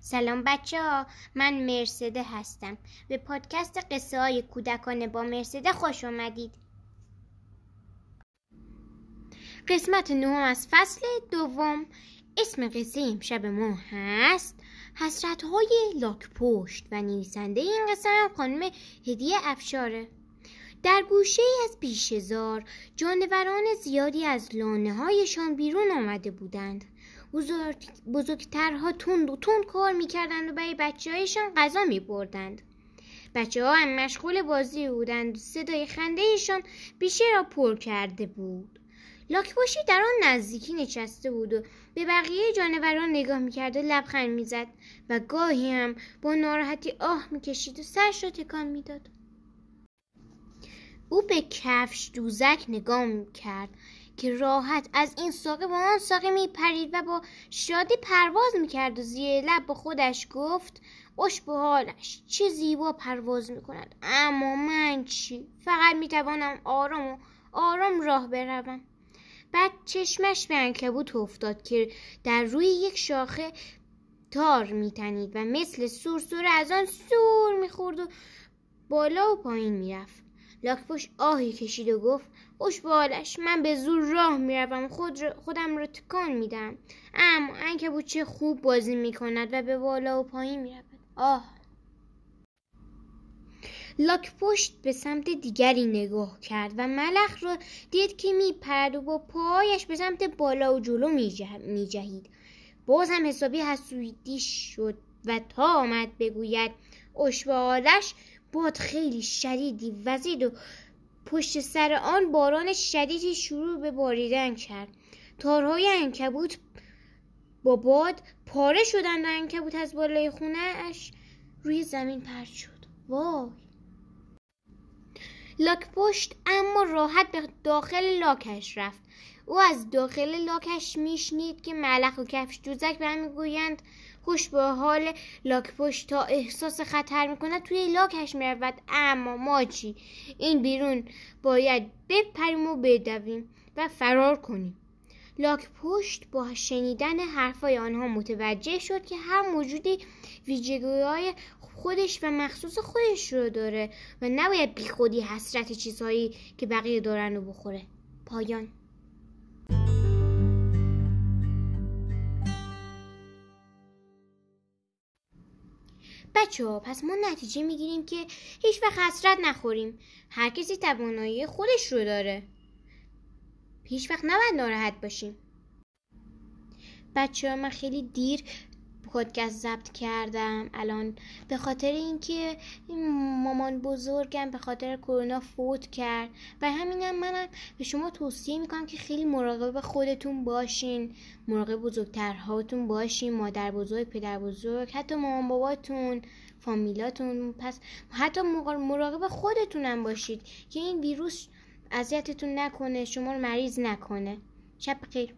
سلام بچه ها من مرسده هستم. به پادکست قصه های کودکانه با مرسده خوش آمدید قسمت نهم از فصل دوم. اسم قصه امشب ما هست حسرت های لاک پشت و نویسنده این قصه هم خانم هدیه افشاره. در گوشه ای از پیشزار جانوران زیادی از لانه هایشان بیرون آمده بودند. بزرگ... بزرگترها تند و تند کار می‌کردند و برای بچه هایشان غذا میبردند. بچه ها هم مشغول بازی بودند صدای خنده ایشان بیشه را پر کرده بود. لاکپاشی در آن نزدیکی نشسته بود و به بقیه جانوران نگاه می‌کرد و لبخند می‌زد و گاهی هم با ناراحتی آه می‌کشید و سرش را تکان می‌داد. او به کفش دوزک نگاه می‌کرد. که راحت از این ساقه با آن ساقه میپرید و با شادی پرواز می‌کرد و زیر لب با خودش گفت اش به حالش چه زیبا پرواز می‌کند. اما من چی؟ فقط می‌توانم آرام و آرام راه بروم. بعد چشمش به انکبوت افتاد که در روی یک شاخه تار میتنید و مثل سور از آن سور می‌خورد و بالا و پایین می‌رفت. لاکپوش آهی کشید و گفت خوش بالش من به زور راه می‌روم خود خودم را تکان میدم. اما انکبوت چه خوب بازی می‌کند و به بالا و پایین می‌رود. آه! لاک پشت به سمت دیگری نگاه کرد و ملخ را دید که میپرد و با پایش به سمت بالا و جلو میجهید. باز هم حسابی حسودی شد و تا آمد بگوید اشبالش باد خیلی شدیدی. وزید و پشت سر آن باران شدیدی شروع به باریدن کرد. تارهای انکبوت با باد پاره شدند و انکبوت از بالای خونه اش روی زمین پرد شد. وای! لاک پشت اما راحت به داخل لاکش رفت. او از داخل لاکش میشنید که ملخ و کفش دوزک به هم می‌گویند خوش به حال لاک پشت تا احساس خطر می‌کند توی لاکش می‌رود. اما ما چی؟ این بیرون باید بپریم و بدویم و فرار کنیم. لاک پشت با شنیدن حرفای آنها متوجه شد که هر موجودی ویژگیهای خودش و مخصوص خودش رو داره و نباید بیخودی حسرت چیزهایی که بقیه دارن رو بخوره. پایان. بچه ها پس ما نتیجه می‌گیریم که هیچ وقت حسرت نخوریم. هر کسی توانایی خودش رو داره. هیچ وقت نباید ناراحت باشیم. بچه ها من خیلی دیر پادکست ضبط کردم. الان به خاطر اینکه مامان بزرگم به خاطر کرونا فوت کرد. و همینم منم به شما توصیه می‌کنم که خیلی مراقب خودتون باشین مراقب بزرگترهاتون باشین مادر بزرگ پدر بزرگ حتی مامان باباتون فامیلاتون. پس حتی مراقب خودتونم باشید که این ویروس اذیتتون نکنه شما رو مریض نکنه. شب بخیر.